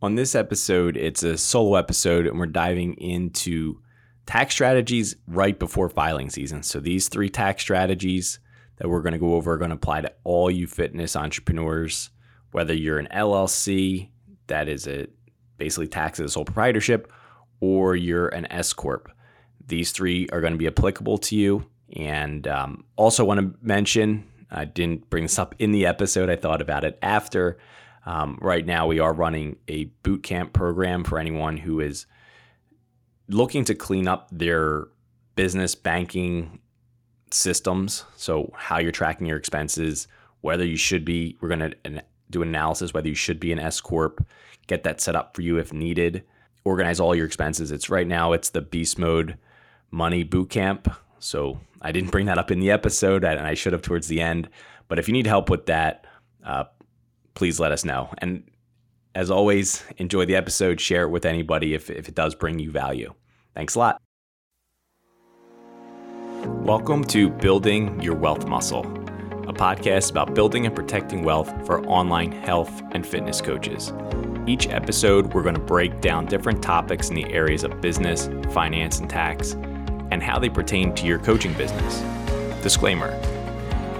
On this episode, it's a solo episode, and we're diving into tax strategies right before filing season. So, these three tax strategies that we're going to go over are going to apply to all you fitness entrepreneurs, whether you're an LLC, that is a basically tax as a sole proprietorship, or you're an S corp. These three are going to be applicable to you. And um, also want to mention, I didn't bring this up in the episode. I thought about it after. Um, right now, we are running a boot camp program for anyone who is looking to clean up their business banking systems. So, how you're tracking your expenses, whether you should be, we're going to do an analysis whether you should be an S Corp, get that set up for you if needed, organize all your expenses. It's right now, it's the Beast Mode Money Boot Camp. So, I didn't bring that up in the episode, and I should have towards the end. But if you need help with that, uh, please let us know. And as always, enjoy the episode, share it with anybody if, if it does bring you value. Thanks a lot. Welcome to Building Your Wealth Muscle, a podcast about building and protecting wealth for online health and fitness coaches. Each episode, we're going to break down different topics in the areas of business, finance, and tax, and how they pertain to your coaching business. Disclaimer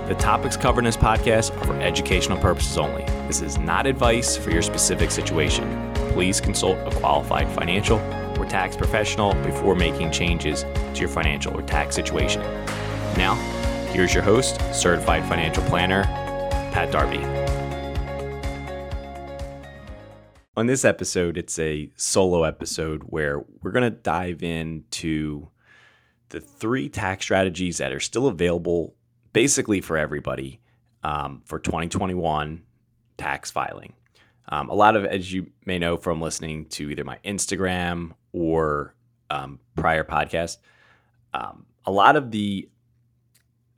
the topics covered in this podcast are for educational purposes only. This is not advice for your specific situation. Please consult a qualified financial or tax professional before making changes to your financial or tax situation. Now, here's your host, certified financial planner, Pat Darby. On this episode, it's a solo episode where we're going to dive into the three tax strategies that are still available basically for everybody um, for 2021 tax filing. Um, a lot of, as you may know from listening to either my Instagram or um, prior podcast, um, a lot of the,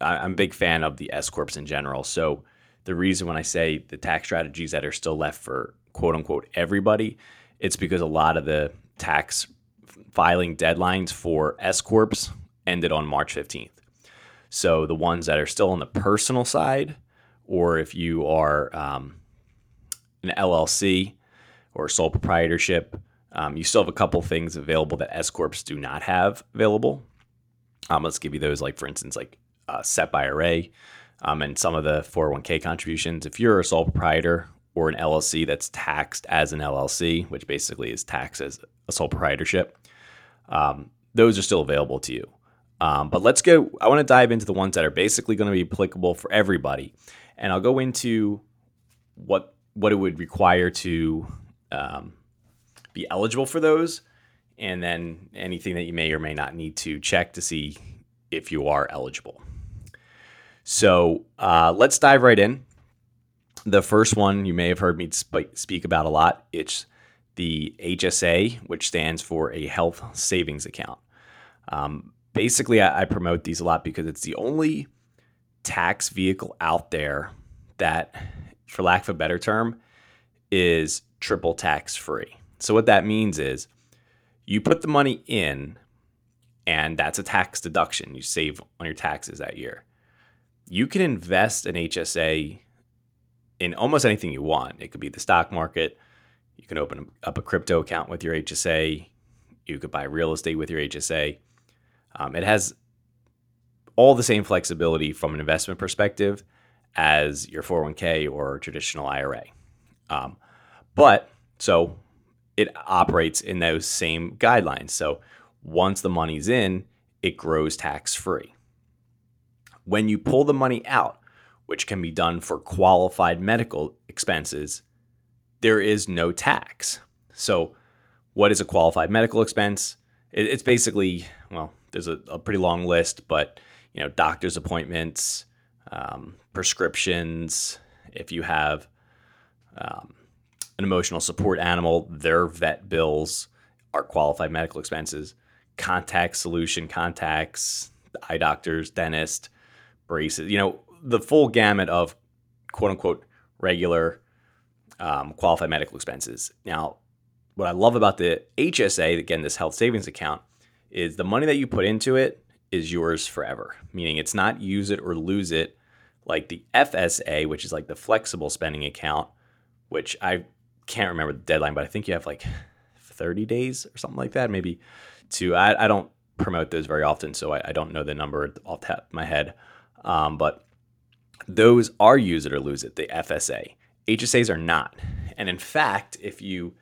I'm a big fan of the S corps in general. So the reason when I say the tax strategies that are still left for quote unquote everybody, it's because a lot of the tax filing deadlines for S corps ended on March 15th. So the ones that are still on the personal side, or if you are um, an LLC or sole proprietorship, um, you still have a couple things available that S corps do not have available. Um, let's give you those, like for instance, like uh, SEP IRA um, and some of the 401k contributions. If you're a sole proprietor or an LLC that's taxed as an LLC, which basically is taxed as a sole proprietorship, um, those are still available to you. Um, but let's go. I want to dive into the ones that are basically going to be applicable for everybody, and I'll go into what what it would require to um, be eligible for those, and then anything that you may or may not need to check to see if you are eligible. So uh, let's dive right in. The first one you may have heard me speak about a lot. It's the HSA, which stands for a health savings account. Um, basically, I, I promote these a lot because it's the only tax vehicle out there that, for lack of a better term, is triple tax free. So, what that means is you put the money in, and that's a tax deduction. You save on your taxes that year. You can invest in HSA in almost anything you want. It could be the stock market. You can open up a crypto account with your HSA. You could buy real estate with your HSA. Um, it has all the same flexibility from an investment perspective as your 401k or traditional IRA. Um, but so it operates in those same guidelines. So once the money's in, it grows tax free. When you pull the money out, which can be done for qualified medical expenses, there is no tax. So, what is a qualified medical expense? It's basically, well, there's a, a pretty long list, but you know, doctor's appointments, um, prescriptions. If you have um, an emotional support animal, their vet bills are qualified medical expenses. Contact solution contacts, eye doctors, dentist, braces. You know, the full gamut of quote unquote regular um, qualified medical expenses. Now, what I love about the HSA, again, this health savings account, is the money that you put into it is yours forever, meaning it's not use it or lose it like the FSA, which is like the flexible spending account, which I can't remember the deadline, but I think you have like 30 days or something like that, maybe to, I, I don't promote those very often, so I, I don't know the number off the top of my head. Um, but those are use it or lose it, the FSA. HSAs are not. And in fact, if you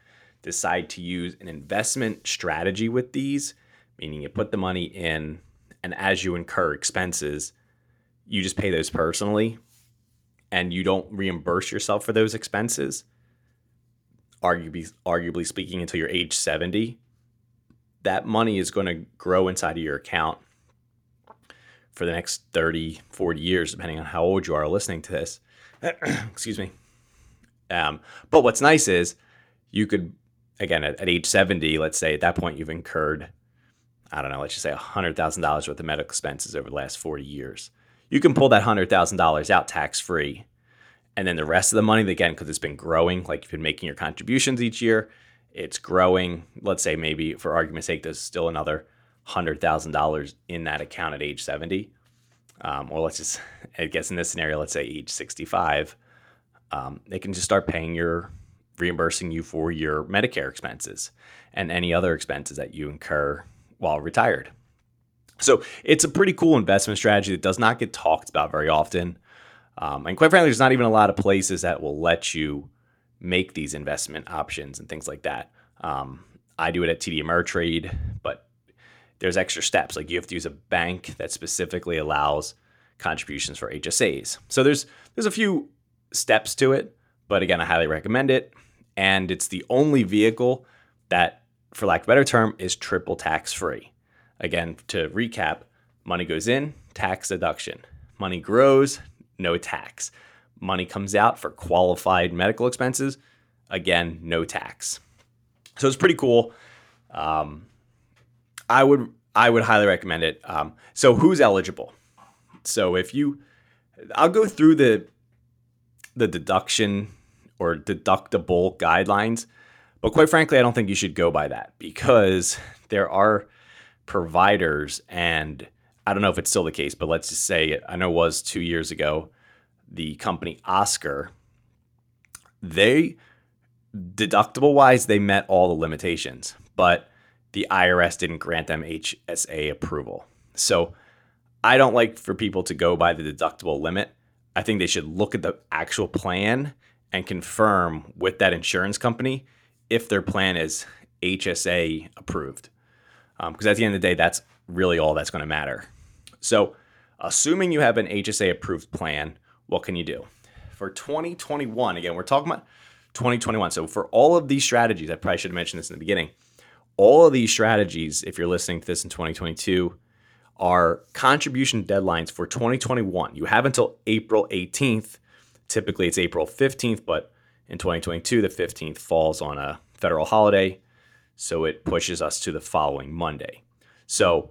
decide to use an investment strategy with these, meaning you put the money in and as you incur expenses, you just pay those personally and you don't reimburse yourself for those expenses, arguably, arguably speaking, until you're age 70, that money is going to grow inside of your account for the next 30, 40 years, depending on how old you are listening to this. Excuse me. Um, but what's nice is you could, again, at, at, age 70, let's say at that point you've incurred, I don't know, let's just say $100,000 worth of medical expenses over the last 40 years. You can pull that $100,000 out tax free. And then the rest of the money, again, because it's been growing, like you've been making your contributions each year, it's growing. Let's say maybe for argument's sake, there's still another $100,000 in that account at age 70. Um, or let's just, I guess in this scenario, let's say age 65, um, they can just start paying your, reimbursing you for your Medicare expenses and any other expenses that you incur while retired. So it's a pretty cool investment strategy that does not get talked about very often. Um, and quite frankly, there's not even a lot of places that will let you make these investment options and things like that. Um, I do it at TD Ameritrade, but there's extra steps. Like you have to use a bank that specifically allows contributions for HSAs. So there's there's a few steps to it, but again, I highly recommend it. And it's the only vehicle that, for lack of a better term, is triple tax free. Again, to recap, money goes in, tax deduction. Money grows, no tax. Money comes out for qualified medical expenses, again, no tax. So it's pretty cool. Um, I would I would highly recommend it. Um, so who's eligible? So if you, I'll go through the the deduction or deductible guidelines, but quite frankly, I don't think you should go by that because there are providers and I don't know if it's still the case, but let's just say I know it was two years ago. The company Oscar, they deductible wise, they met all the limitations, but the IRS didn't grant them HSA approval. So I don't like for people to go by the deductible limit. I think they should look at the actual plan and confirm with that insurance company if their plan is HSA approved. Because um, at the end of the day, that's really all that's going to matter. So, assuming you have an HSA approved plan, what can you do? For 2021, again, we're talking about 2021. So, for all of these strategies, I probably should have mentioned this in the beginning all of these strategies, if you're listening to this in 2022, are contribution deadlines for 2021. You have until April 18th. Typically, it's April 15th, but in 2022, the 15th falls on a federal holiday. So it pushes us to the following Monday. So,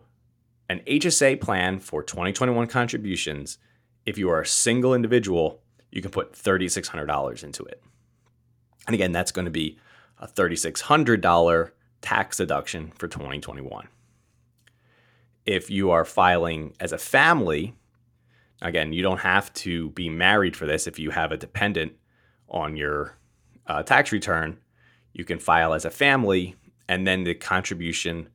an HSA plan for 2021 contributions, if you are a single individual, you can put $3,600 into it. And again, that's going to be a $3,600 tax deduction for 2021. If you are filing as a family, again, you don't have to be married for this. If you have a dependent on your uh, tax return, you can file as a family, and then the contribution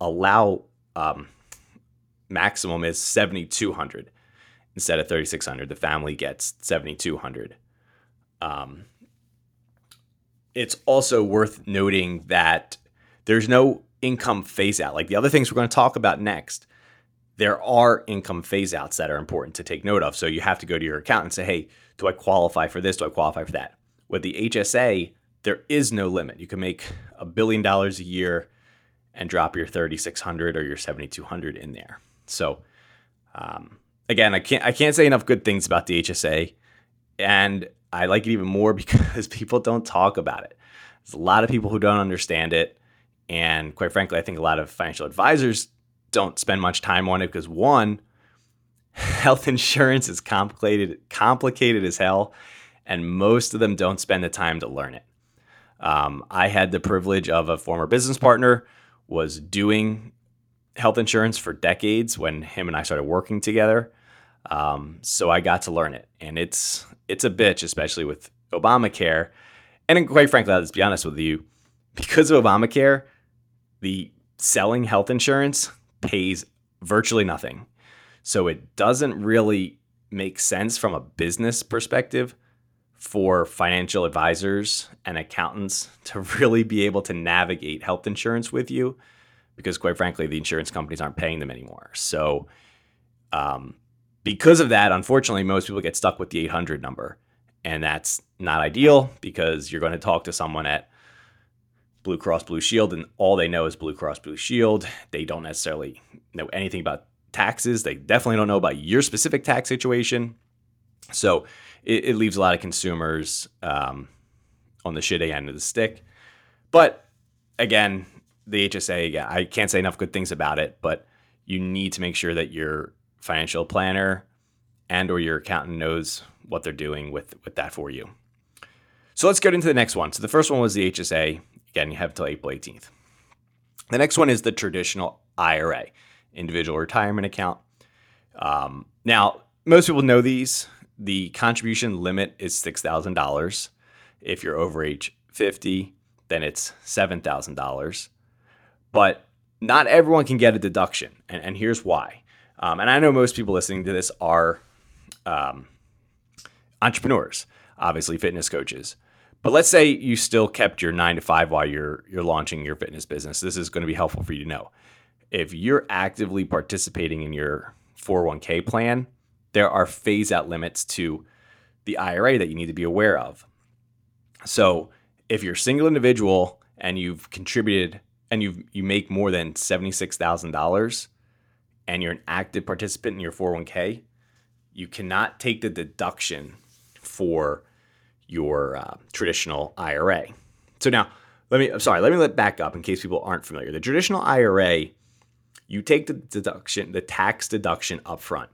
allow um, maximum is 7,200 instead of 3,600. The family gets 7,200. Um, it's also worth noting that there's no income phase out. Like the other things we're going to talk about next, there are income phase outs that are important to take note of. So you have to go to your account and say, hey, do I qualify for this? Do I qualify for that? With the HSA, there is no limit. You can make a billion dollars a year and drop your 3600 or your 7200 in there. So um, again, I can't I can't say enough good things about the HSA. And I like it even more because people don't talk about it. There's a lot of people who don't understand it. And quite frankly, I think a lot of financial advisors don't spend much time on it because one, health insurance is complicated, complicated as hell, and most of them don't spend the time to learn it. Um, I had the privilege of a former business partner was doing health insurance for decades when him and I started working together. Um, so I got to learn it, and it's it's a bitch, especially with Obamacare. And quite frankly, let's be honest with you, because of Obamacare, the selling health insurance pays virtually nothing. So it doesn't really make sense from a business perspective for financial advisors and accountants to really be able to navigate health insurance with you because quite frankly the insurance companies aren't paying them anymore. So um, because of that unfortunately most people get stuck with the 800 number. And that's not ideal because you're going to talk to someone at blue cross blue shield and all they know is blue cross blue shield. They don't necessarily know anything about taxes they definitely don't know about your specific tax situation so it, it leaves a lot of consumers um, on the shitty end of the stick. But again, the HSA, yeah, I can't say enough good things about it, but you need to make sure that your financial planner and or your accountant knows what they're doing with with that for you. So let's get into the next one. So the first one was the HSA. Again, you have until April 18th. The next one is the traditional IRA, individual retirement account. Um, now, most people know these the contribution limit is $6,000. If you're over age 50, then it's $7,000. But not everyone can get a deduction. And, and here's why. Um, and I know most people listening to this are um, entrepreneurs, obviously fitness coaches. But let's say you still kept your nine to five while you're you're launching your fitness business. This is going to be helpful for you to know. If you're actively participating in your 401k plan, there are phase out limits to the IRA that you need to be aware of. So if you're a single individual and you've contributed and you you make more than $76,000 and you're an active participant in your 401k, you cannot take the deduction for your uh, traditional IRA. So now, let me I'm sorry, let me let back up in case people aren't familiar. The traditional IRA, you take the deduction, the tax deduction up front.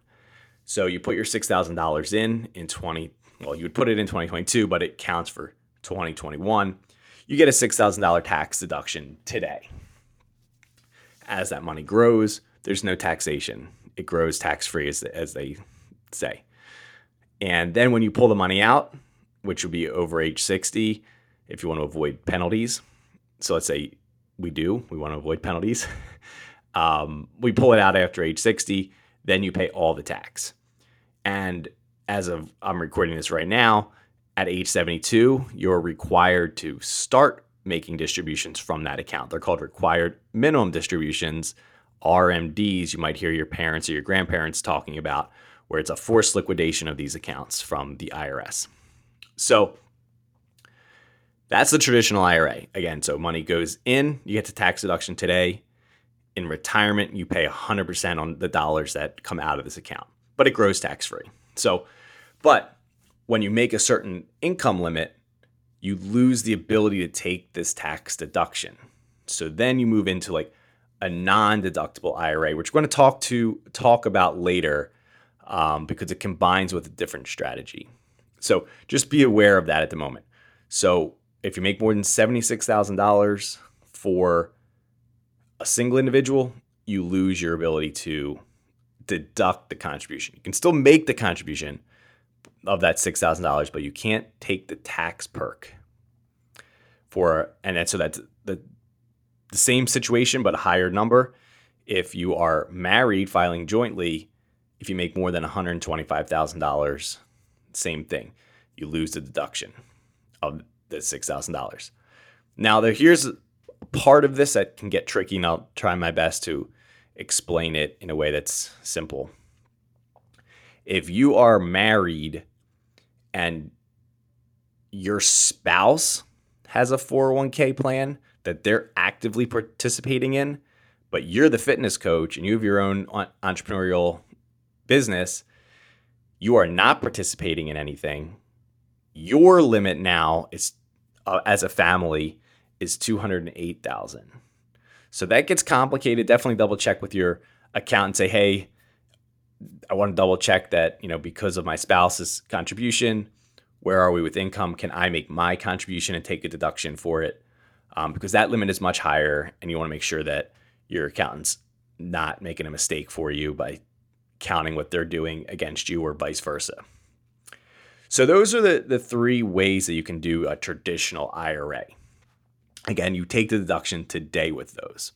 So you put your $6,000 in in 20, well, you would put it in 2022, but it counts for 2021. You get a $6,000 tax deduction today. As that money grows, there's no taxation. It grows tax free, as, as they say. And then when you pull the money out, which would be over age 60, if you want to avoid penalties. So let's say we do, we want to avoid penalties. um, we pull it out after age 60 then you pay all the tax. And as of I'm recording this right now, at age 72, you're required to start making distributions from that account. They're called required minimum distributions, RMDs. You might hear your parents or your grandparents talking about, where it's a forced liquidation of these accounts from the IRS. So that's the traditional IRA. Again, so money goes in, you get the tax deduction today, in retirement, you pay 100% on the dollars that come out of this account, but it grows tax free. So, but when you make a certain income limit, you lose the ability to take this tax deduction. So then you move into like a non-deductible IRA, which we're going to talk to talk about later um, because it combines with a different strategy. So just be aware of that at the moment. So if you make more than seventy-six thousand dollars for a single individual, you lose your ability to deduct the contribution. You can still make the contribution of that $6,000, but you can't take the tax perk for, and so that's the, the same situation, but a higher number. If you are married filing jointly, if you make more than $125,000, same thing. You lose the deduction of the $6,000. Now, there, here's part of this that can get tricky, and I'll try my best to explain it in a way that's simple. If you are married and your spouse has a 401k plan that they're actively participating in, but you're the fitness coach and you have your own entrepreneurial business, you are not participating in anything. Your limit now is uh, as a family is 208,000. So that gets complicated. Definitely double check with your accountant say, "Hey, I want to double check that, you know, because of my spouse's contribution, where are we with income? Can I make my contribution and take a deduction for it? Um, because that limit is much higher, and you want to make sure that your accountant's not making a mistake for you by counting what they're doing against you or vice versa. So those are the, the three ways that you can do a traditional IRA. Again, you take the deduction today with those.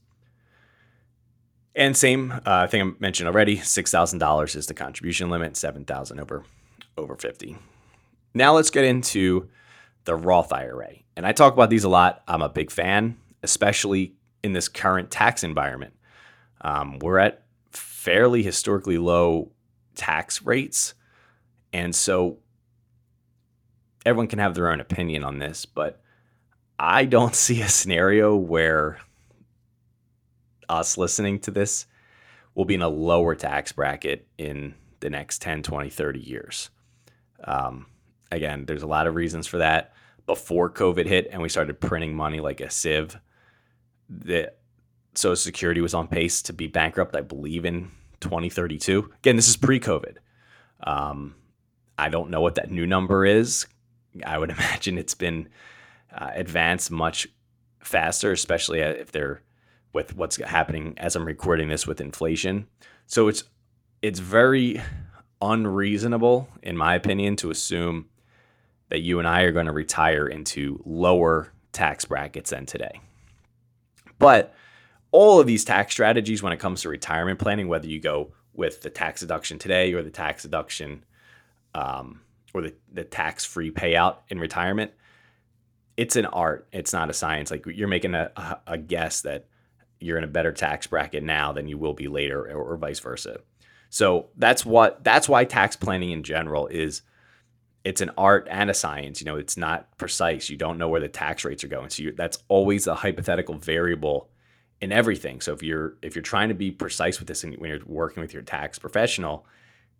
And same uh, I think I mentioned already, $6,000 is the contribution limit, 7,000 over over 50. Now let's get into the Roth IRA. And I talk about these a lot. I'm a big fan, especially in this current tax environment. Um, we're at fairly historically low tax rates. And so everyone can have their own opinion on this, but I don't see a scenario where us listening to this will be in a lower tax bracket in the next 10, 20, 30 years. Um, again, there's a lot of reasons for that. Before COVID hit and we started printing money like a sieve, the Social Security was on pace to be bankrupt, I believe, in 2032. Again, this is pre COVID. Um, I don't know what that new number is. I would imagine it's been uh, advanced much faster, especially if they're with what's happening as I'm recording this with inflation. So it's it's very unreasonable, in my opinion, to assume that you and I are going to retire into lower tax brackets than today. But all of these tax strategies, when it comes to retirement planning, whether you go with the tax deduction today or the tax deduction um, or the, the tax free payout in retirement, it's an art. It's not a science. Like you're making a, a guess that you're in a better tax bracket now than you will be later or, or vice versa. So that's what that's why tax planning in general is it's an art and a science. You know, it's not precise. You don't know where the tax rates are going. So that's always a hypothetical variable in everything. So if you're if you're trying to be precise with this and when you're working with your tax professional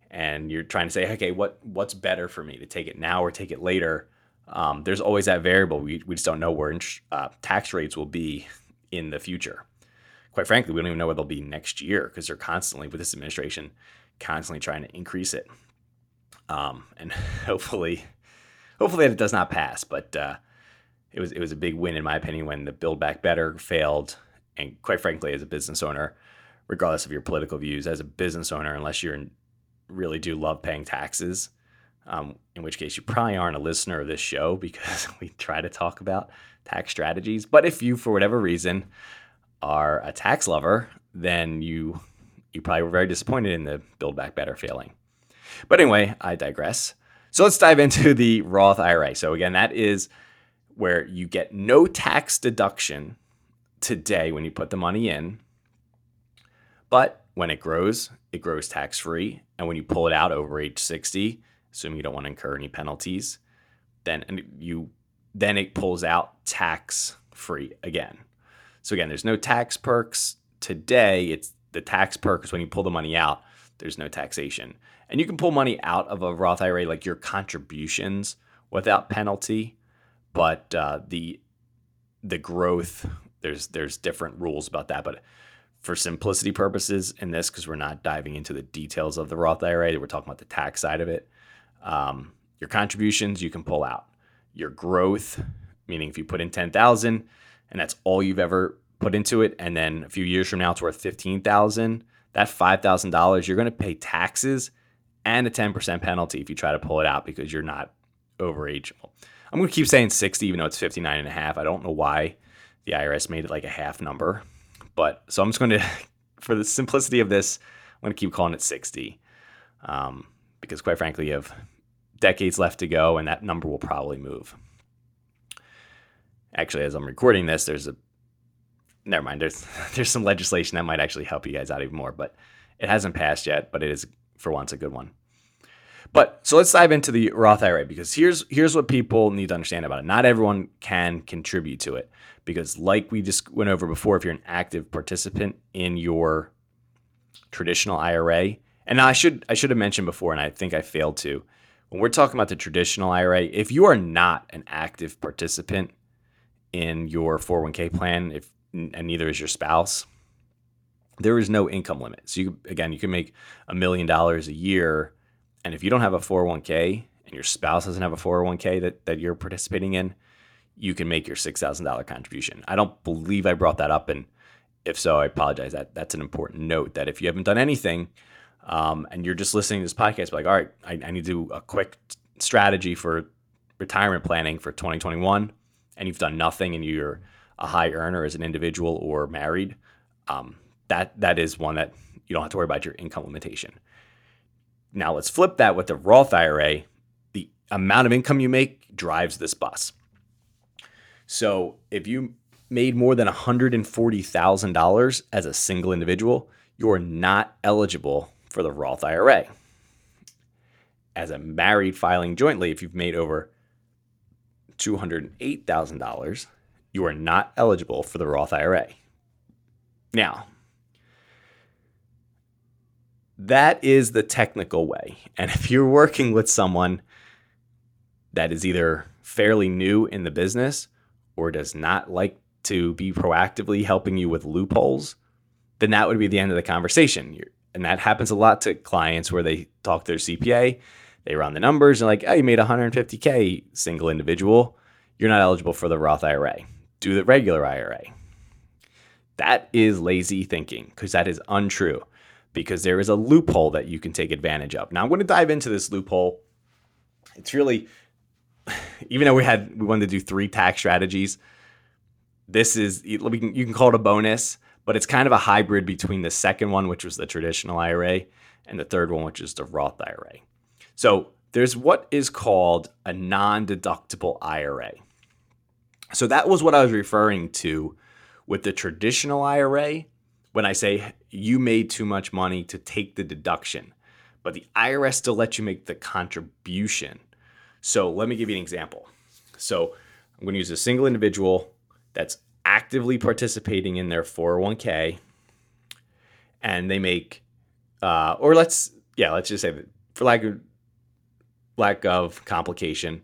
and you're trying to say, okay, what what's better for me to take it now or take it later? Um, there's always that variable. We, we just don't know where uh, tax rates will be in the future quite frankly, we don't even know what they'll be next year because they're constantly, with this administration, constantly trying to increase it. Um, and hopefully, hopefully it does not pass. But uh, it was it was a big win in my opinion when the Build Back Better failed. And quite frankly, as a business owner, regardless of your political views, as a business owner, unless you really do love paying taxes, um, in which case you probably aren't a listener of this show because we try to talk about tax strategies. But if you, for whatever reason, are a tax lover, then you you probably were very disappointed in the Build Back Better failing. But anyway, I digress. So let's dive into the Roth IRA. So again, that is where you get no tax deduction today when you put the money in. But when it grows, it grows tax free. And when you pull it out over age 60, assuming you don't want to incur any penalties, then you then it pulls out tax free again. So again, there's no tax perks today. It's the tax perks when you pull the money out. There's no taxation, and you can pull money out of a Roth IRA like your contributions without penalty, but uh, the the growth there's there's different rules about that. But for simplicity purposes in this, because we're not diving into the details of the Roth IRA, we're talking about the tax side of it. Um, your contributions you can pull out. Your growth, meaning if you put in ten thousand and that's all you've ever put into it, and then a few years from now it's worth fifteen thousand, that five thousand dollars you're going to pay taxes and a ten percent penalty if you try to pull it out because you're not over age. I'm going to keep saying 60 even though it's 59 and a half. I don't know why the IRS made it like a half number, but so I'm just going to, for the simplicity of this, I'm going to keep calling it 60 um, because quite frankly, you have decades left to go and that number will probably move actually, as I'm recording this, there's a never mind. There's there's some legislation that might actually help you guys out even more, but it hasn't passed yet. But it is for once a good one. But so let's dive into the Roth IRA because here's here's what people need to understand about it. Not everyone can contribute to it because, like we just went over before, if you're an active participant in your traditional IRA, and I should I should have mentioned before, and I think I failed to. When we're talking about the traditional IRA, if you are not an active participant in your 401k plan if and neither is your spouse there is no income limit so you again you can make a million dollars a year and if you don't have a 401k and your spouse doesn't have a 401k that, that you're participating in you can make your $6000 contribution i don't believe i brought that up and if so i apologize that that's an important note that if you haven't done anything um, and you're just listening to this podcast like all right I, I need to do a quick strategy for retirement planning for 2021 and you've done nothing and you're a high earner as an individual or married, um, that that is one that you don't have to worry about your income limitation. Now let's flip that with the Roth IRA. The amount of income you make drives this bus. So if you made more than $140,000 as a single individual, you're not eligible for the Roth IRA. As a married filing jointly, if you've made over $208,000, you are not eligible for the Roth IRA. Now, that is the technical way. And if you're working with someone that is either fairly new in the business or does not like to be proactively helping you with loopholes, then that would be the end of the conversation. And that happens a lot to clients where they talk to their CPA, they run the numbers, and like, oh, you made 150K single individual. You're not eligible for the Roth IRA. Do the regular IRA. That is lazy thinking because that is untrue because there is a loophole that you can take advantage of. Now I'm going to dive into this loophole. It's really even though we had we wanted to do three tax strategies, this is you can, you can call it a bonus, but it's kind of a hybrid between the second one, which was the traditional IRA, and the third one, which is the Roth IRA. So there's what is called a non-deductible IRA. So that was what I was referring to with the traditional IRA when I say you made too much money to take the deduction, but the IRS still lets you make the contribution. So let me give you an example. So I'm going to use a single individual that's actively participating in their 401k and they make uh, or let's yeah let's just say that for lack of lack of complication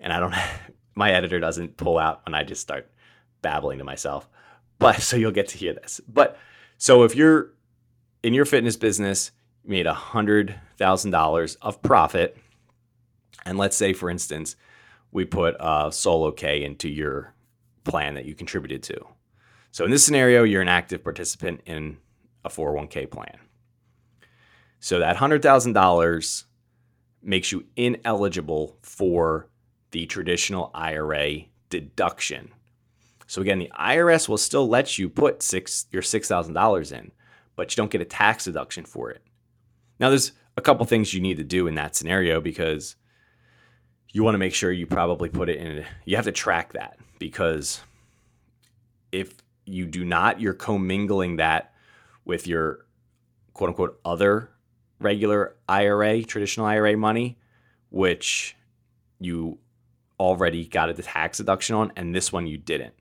and i don't my editor doesn't pull out when i just start babbling to myself but so you'll get to hear this. But so if you're in your fitness business you made a hundred thousand dollars of profit and let's say for instance we put a solo k into your plan that you contributed to. So in this scenario, you're an active participant in a 401k plan. So that $100,000 makes you ineligible for the traditional IRA deduction. So again, the IRS will still let you put six your $6,000 in, but you don't get a tax deduction for it. Now there's a couple things you need to do in that scenario because you want to make sure you probably put it in you have to track that because if you do not, you're commingling that with your quote unquote other regular IRA, traditional IRA money, which you already got a tax deduction on, and this one you didn't.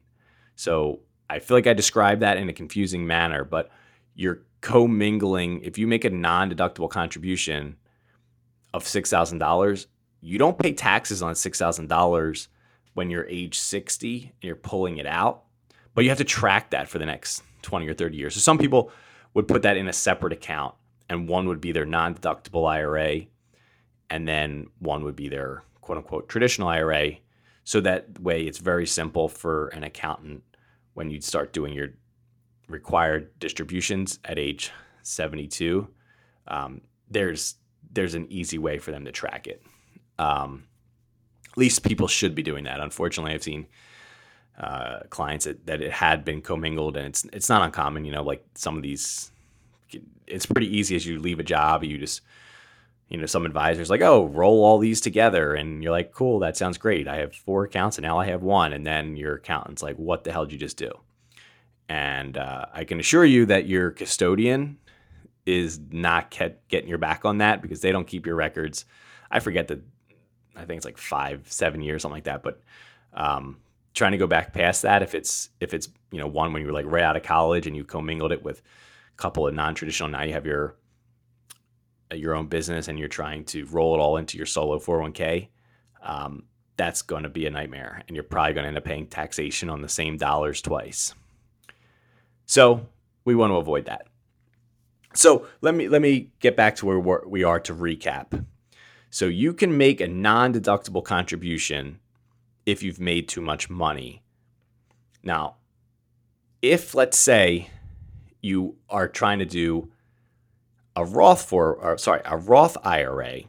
So I feel like I described that in a confusing manner, but you're commingling. If you make a non deductible contribution of $6,000, you don't pay taxes on $6,000 when you're age 60 and you're pulling it out, but you have to track that for the next 20 or 30 years. So some people would put that in a separate account, and one would be their non deductible IRA, and then one would be their quote unquote traditional IRA. So that way it's very simple for an accountant when you start doing your required distributions at age 72. Um, there's there's an easy way for them to track it. Um, at least people should be doing that. Unfortunately, I've seen uh, clients that, that it had been commingled, and it's it's not uncommon. You know, like some of these, it's pretty easy as you leave a job, you just you know, some advisors like, oh, roll all these together. And you're like, cool, that sounds great. I have four accounts and now I have one. And then your accountant's like, what the hell did you just do? And uh, I can assure you that your custodian is not get, getting your back on that because they don't keep your records. I forget the I think it's like five, seven years, something like that. But um, trying to go back past that, if it's if it's you know one when you were like right out of college and you commingled it with a couple of non-traditional, now you have your uh, your own business and you're trying to roll it all into your solo 401k. Um, that's going to be a nightmare, and you're probably going to end up paying taxation on the same dollars twice. So we want to avoid that. So let me let me get back to where we are to recap. So you can make a non deductible contribution if you've made too much money. Now, if let's say you are trying to do a Roth for or sorry, a Roth IRA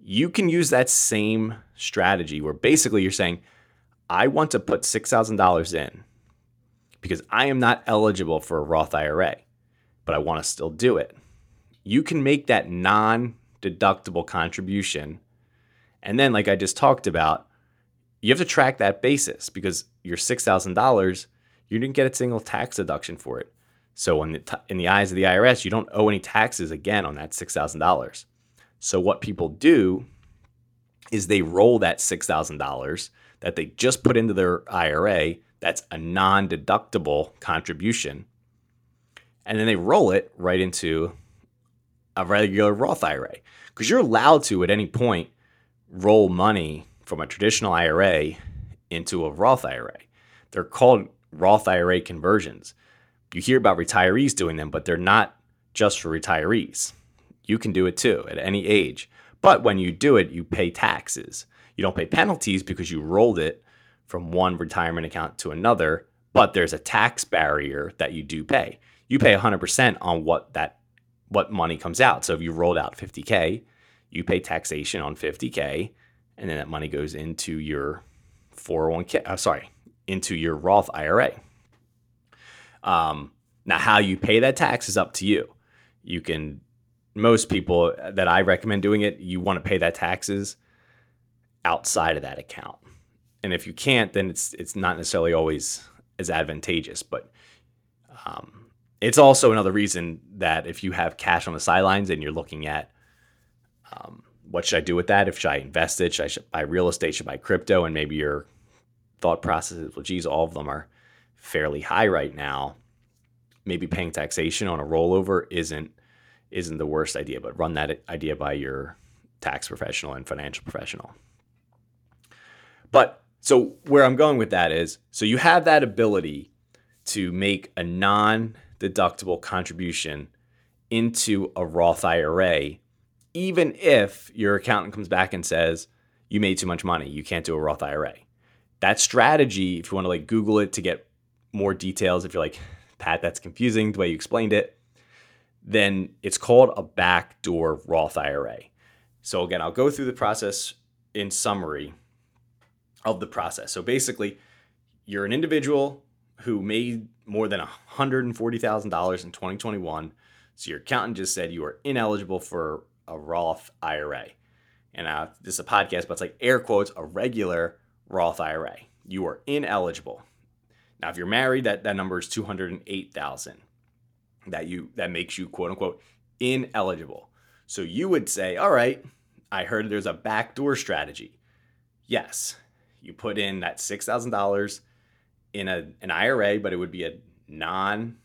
You can use that same strategy where basically you're saying, I want to put $6,000 in because I am not eligible for a Roth IRA, but I want to still do it. You can make that non deductible contribution. And then, like I just talked about, you have to track that basis because your $6,000, you didn't get a single tax deduction for it. So, in the, t- in the eyes of the IRS, you don't owe any taxes again on that $6,000. So, what people do is they roll that $6,000 that they just put into their IRA, that's a non deductible contribution, and then they roll it right into a regular Roth IRA. Because you're allowed to, at any point, roll money from a traditional IRA into a Roth IRA. They're called Roth IRA conversions. You hear about retirees doing them, but they're not just for retirees. You can do it too at any age. But when you do it, you pay taxes. You don't pay penalties because you rolled it from one retirement account to another, but there's a tax barrier that you do pay. You pay 100% on what that what money comes out. So if you rolled out 50k, you pay taxation on 50k and then that money goes into your 401k, uh, sorry, into your Roth IRA. Um, now, how you pay that tax is up to you. You can, most people that I recommend doing it, you want to pay that taxes outside of that account. And if you can't, then it's it's not necessarily always as advantageous. But um, it's also another reason that if you have cash on the sidelines and you're looking at um, what should I do with that? If should I invest it? Should I buy real estate? Should I buy crypto? And maybe your thought process is, well, geez, all of them are fairly high right now. Maybe paying taxation on a rollover isn't isn't the worst idea, but run that idea by your tax professional and financial professional. But so where I'm going with that is so you have that ability to make a non-deductible contribution into a Roth IRA even if your accountant comes back and says you made too much money, you can't do a Roth IRA. That strategy, if you want to like Google it to get more details, if you're like, Pat, that's confusing the way you explained it, then it's called a backdoor Roth IRA. So again, I'll go through the process in summary of the process. So basically, you're an individual who made more than $140,000 in 2021. So your accountant just said you are ineligible for a Roth IRA. And uh, this is a podcast, but it's like air quotes, a regular Roth IRA. You are ineligible. Now, if you're married, that, that number is 208,000. That you that makes you quote unquote ineligible. So you would say, all right, I heard there's a backdoor strategy. Yes, you put in that $6,000 in a, an IRA, but it would be a non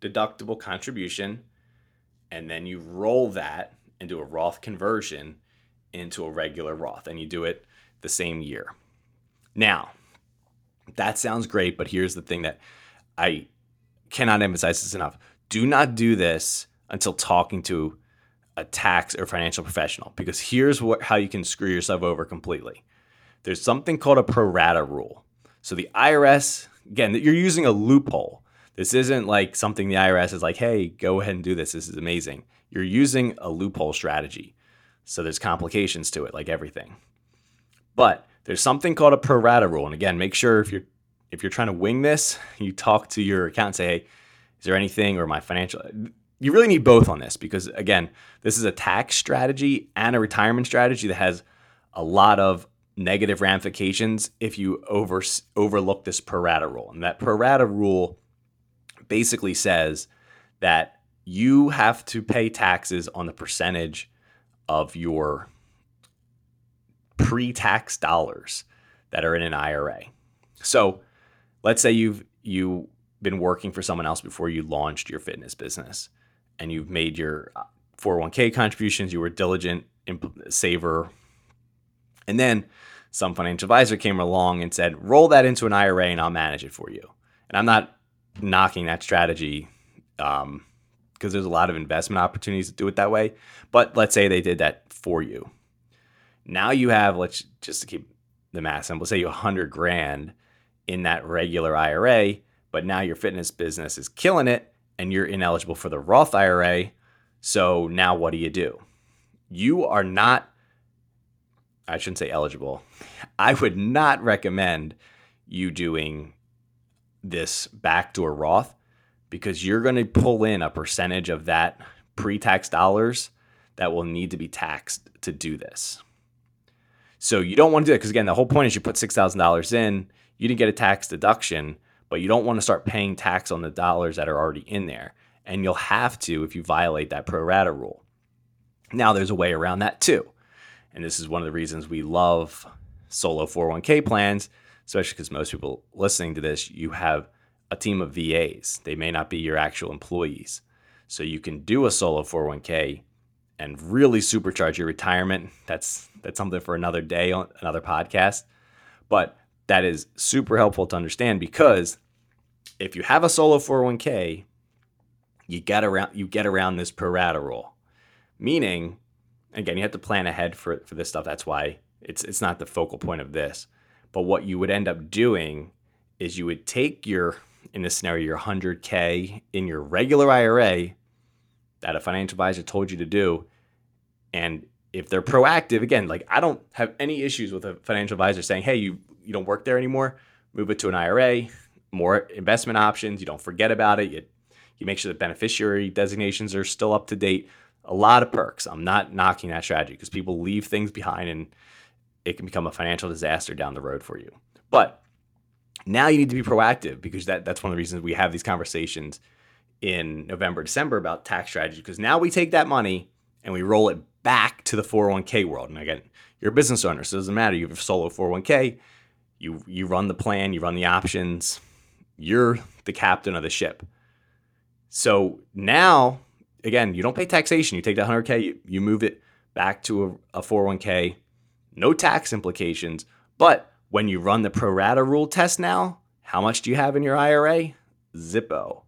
deductible contribution. And then you roll that do a Roth conversion into a regular Roth, and you do it the same year. Now, that sounds great, but here's the thing that I cannot emphasize this enough. Do not do this until talking to a tax or financial professional because here's what how you can screw yourself over completely. There's something called a pro rata rule. So the IRS, again, you're using a loophole. This isn't like something the IRS is like, hey, go ahead and do this. This is amazing you're using a loophole strategy. So there's complications to it, like everything. But there's something called a pro rata rule. And again, make sure if you're if you're trying to wing this, you talk to your accountant, and say, hey, is there anything or my financial you really need both on this because again, this is a tax strategy and a retirement strategy that has a lot of negative ramifications if you over overlook this pro rata rule. And that pro rata rule basically says that you have to pay taxes on the percentage of your pre-tax dollars that are in an IRA. So, let's say you've you been working for someone else before you launched your fitness business and you've made your 401k uh, contributions, you were diligent saver. And then some financial advisor came along and said, "Roll that into an IRA and I'll manage it for you." And I'm not knocking that strategy um, because there's a lot of investment opportunities to do it that way. But let's say they did that for you. Now you have, let's just to keep the math simple, say you 100 grand in that regular IRA, but now your fitness business is killing it and you're ineligible for the Roth IRA. So now what do you do? You are not I shouldn't say eligible. I would not recommend you doing this backdoor Roth because you're going to pull in a percentage of that pre tax dollars that will need to be taxed to do this. So you don't want to do that because, again, the whole point is you put $6,000 in, you didn't get a tax deduction, but you don't want to start paying tax on the dollars that are already in there. And you'll have to if you violate that pro rata rule. Now, there's a way around that too. And this is one of the reasons we love solo 401k plans, especially because most people listening to this, you have a team of VAs. They may not be your actual employees. So you can do a solo 401k and really supercharge your retirement. That's that's something for another day on another podcast. But that is super helpful to understand because if you have a solo 401k, you get around you get around this pro rata rule. Meaning again, you have to plan ahead for for this stuff. That's why it's it's not the focal point of this. But what you would end up doing is you would take your in this scenario your 100k in your regular IRA that a financial advisor told you to do. And if they're proactive again like I don't have any issues with a financial advisor saying hey you you don't work there anymore. Move it to an IRA more investment options. You don't forget about it. You you make sure the beneficiary designations are still up to date a lot of perks. I'm not knocking that strategy because people leave things behind and it can become a financial disaster down the road for you. But now you need to be proactive because that, that's one of the reasons we have these conversations in November, December about tax strategy because now we take that money and we roll it back to the 401k world. And again, you're a business owner, so it doesn't matter. You have a solo 401k, you you run the plan, you run the options, you're the captain of the ship. So now again, you don't pay taxation. You take that 100K, you, you move it back to a, a 401k, no tax implications. But when you run the pro rata rule test now, how much do you have in your IRA? Zippo.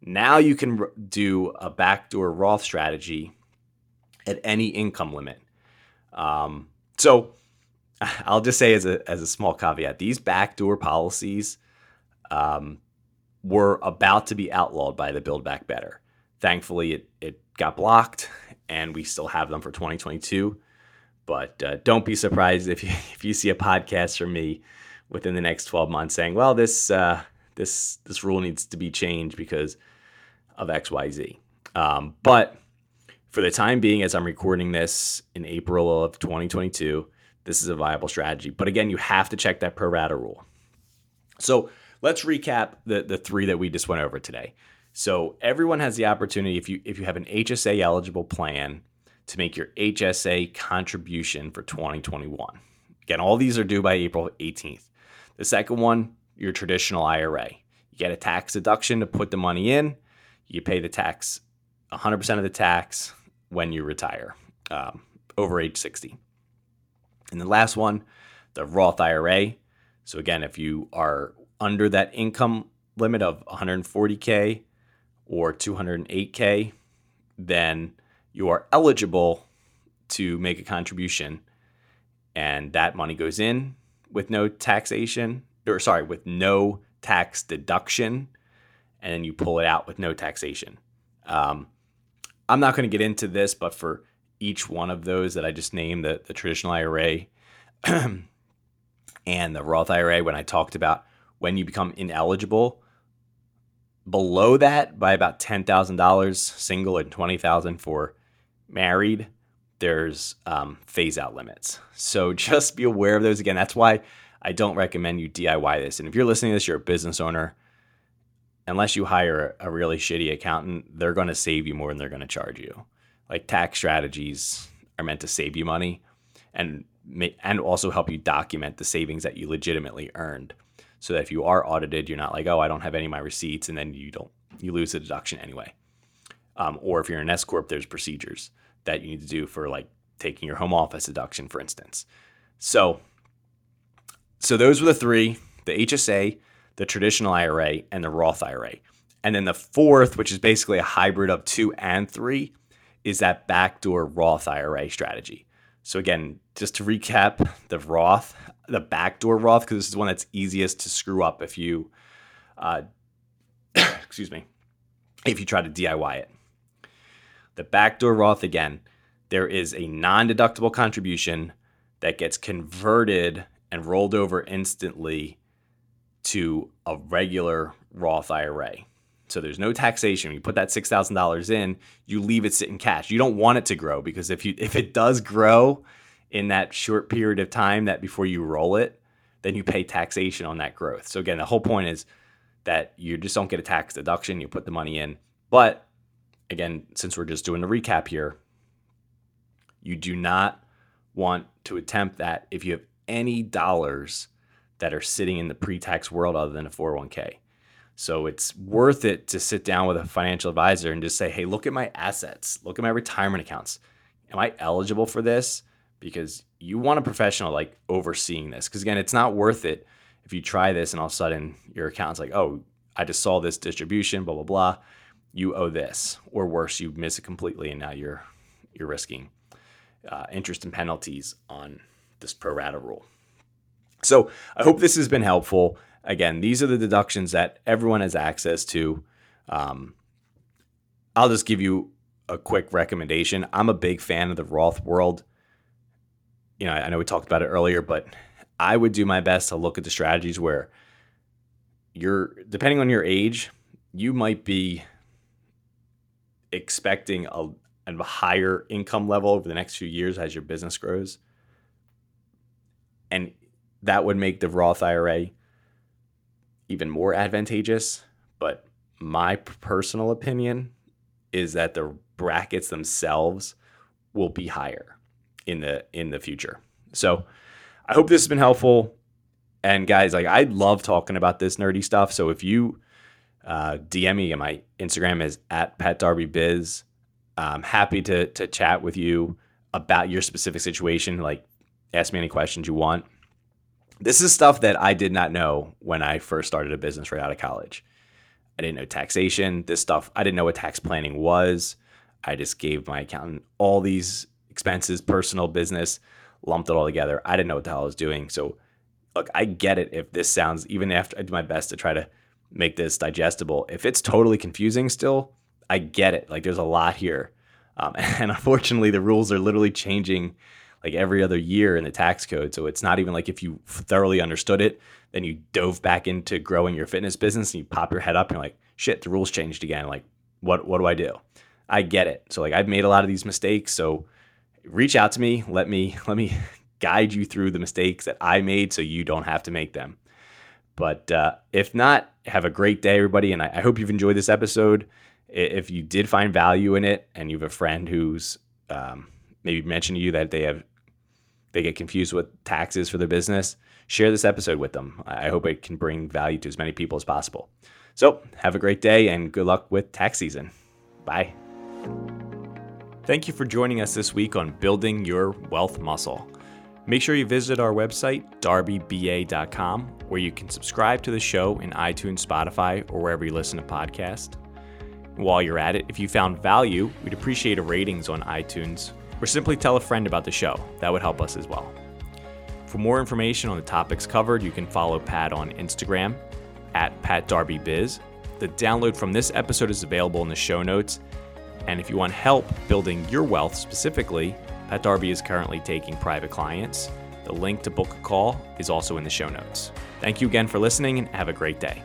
Now you can do a backdoor Roth strategy at any income limit. Um, so I'll just say as a, as a small caveat, these backdoor policies um, were about to be outlawed by the Build Back Better. Thankfully, it, it got blocked and we still have them for 2022. But uh, don't be surprised if you, if you see a podcast from me within the next 12 months saying, well, this, uh, this, this rule needs to be changed because of XYZ. Um, but for the time being, as I'm recording this in April of 2022, this is a viable strategy. But again, you have to check that pro rata rule. So let's recap the, the three that we just went over today. So everyone has the opportunity if you if you have an HSA eligible plan to make your HSA contribution for 2021. Again, all these are due by April 18th. The second one, your traditional IRA. You get a tax deduction to put the money in. You pay the tax, 100% of the tax when you retire um, over age 60. And the last one, the Roth IRA. So again, if you are under that income limit of 140K or 208K, then you are eligible to make a contribution. And that money goes in with no taxation, or sorry, with no tax deduction. And then you pull it out with no taxation. Um, I'm not going to get into this, but for each one of those that I just named, the, the traditional IRA and the Roth IRA, when I talked about when you become ineligible, below that by about $10,000 single and 20,000 for married, there's um, phase out limits. So just be aware of those. Again, that's why I don't recommend you DIY this. And if you're listening to this, you're a business owner, unless you hire a really shitty accountant, they're going to save you more than they're going to charge you. Like tax strategies are meant to save you money and and also help you document the savings that you legitimately earned so that if you are audited, you're not like, oh, I don't have any of my receipts, and then you don't you lose the deduction anyway. Um, or if you're an S corp, there's procedures that you need to do for like taking your home office deduction, for instance. So, so those were the three: the HSA, the traditional IRA, and the Roth IRA. And then the fourth, which is basically a hybrid of two and three, is that backdoor Roth IRA strategy. So again, just to recap, the Roth the backdoor Roth because this is one that's easiest to screw up if you, uh, excuse me, if you try to DIY it. The backdoor Roth again, there is a non-deductible contribution that gets converted and rolled over instantly to a regular Roth IRA. So there's no taxation. You put that six thousand dollars in, you leave it sit in cash. You don't want it to grow because if you if it does grow in that short period of time that before you roll it, then you pay taxation on that growth. So again, the whole point is that you just don't get a tax deduction. You put the money in, but again, since we're just doing a recap here, you do not want to attempt that if you have any dollars that are sitting in the pre-tax world other than a 401k. So it's worth it to sit down with a financial advisor and just say, hey, look at my assets, look at my retirement accounts. Am I eligible for this? Because you want a professional like overseeing this. Because again, it's not worth it if you try this and all of a sudden your account's like, oh, I just saw this distribution, blah, blah, blah. You owe this. Or worse, you miss it completely and now you're you're risking uh, interest and penalties on this pro rata rule. So I hope this has been helpful again, these are the deductions that everyone has access to. Um, I'll just give you a quick recommendation. I'm a big fan of the Roth world. You know, I know we talked about it earlier, but I would do my best to look at the strategies where you're, depending on your age, you might be expecting a, a higher income level over the next few years as your business grows. And that would make the Roth IRA even more advantageous. But my personal opinion is that the brackets themselves will be higher in the in the future. So I hope this has been helpful. And guys, like I love talking about this nerdy stuff. So if you uh, DM me, my Instagram is at Pat Darby Biz. I'm happy to to chat with you about your specific situation. Like, ask me any questions you want. This is stuff that I did not know when I first started a business right out of college. I didn't know taxation. This stuff, I didn't know what tax planning was. I just gave my accountant all these expenses, personal, business, lumped it all together. I didn't know what the hell I was doing. So, look, I get it if this sounds, even after I do my best to try to make this digestible, if it's totally confusing still, I get it. Like, there's a lot here. Um, and unfortunately, the rules are literally changing like every other year in the tax code. So it's not even like if you thoroughly understood it, then you dove back into growing your fitness business and you pop your head up and you're like, shit, the rules changed again. Like, what what do I do? I get it. So like I've made a lot of these mistakes. So reach out to me. Let me let me guide you through the mistakes that I made so you don't have to make them. But uh, if not, have a great day, everybody. And I, I hope you've enjoyed this episode. If you did find value in it and you have a friend who's um, maybe mentioned to you that they have they get confused with taxes for their business, share this episode with them. I hope it can bring value to as many people as possible. So, have a great day and good luck with tax season. Bye. Thank you for joining us this week on Building Your Wealth Muscle. Make sure you visit our website, darbyba.com, where you can subscribe to the show in iTunes, Spotify, or wherever you listen to podcasts. While you're at it, if you found value, we'd appreciate a ratings on iTunes or simply tell a friend about the show. That would help us as well. For more information on the topics covered, you can follow Pat on Instagram at PatDarbyBiz. The download from this episode is available in the show notes. And if you want help building your wealth specifically, Pat Darby is currently taking private clients. The link to book a call is also in the show notes. Thank you again for listening and have a great day.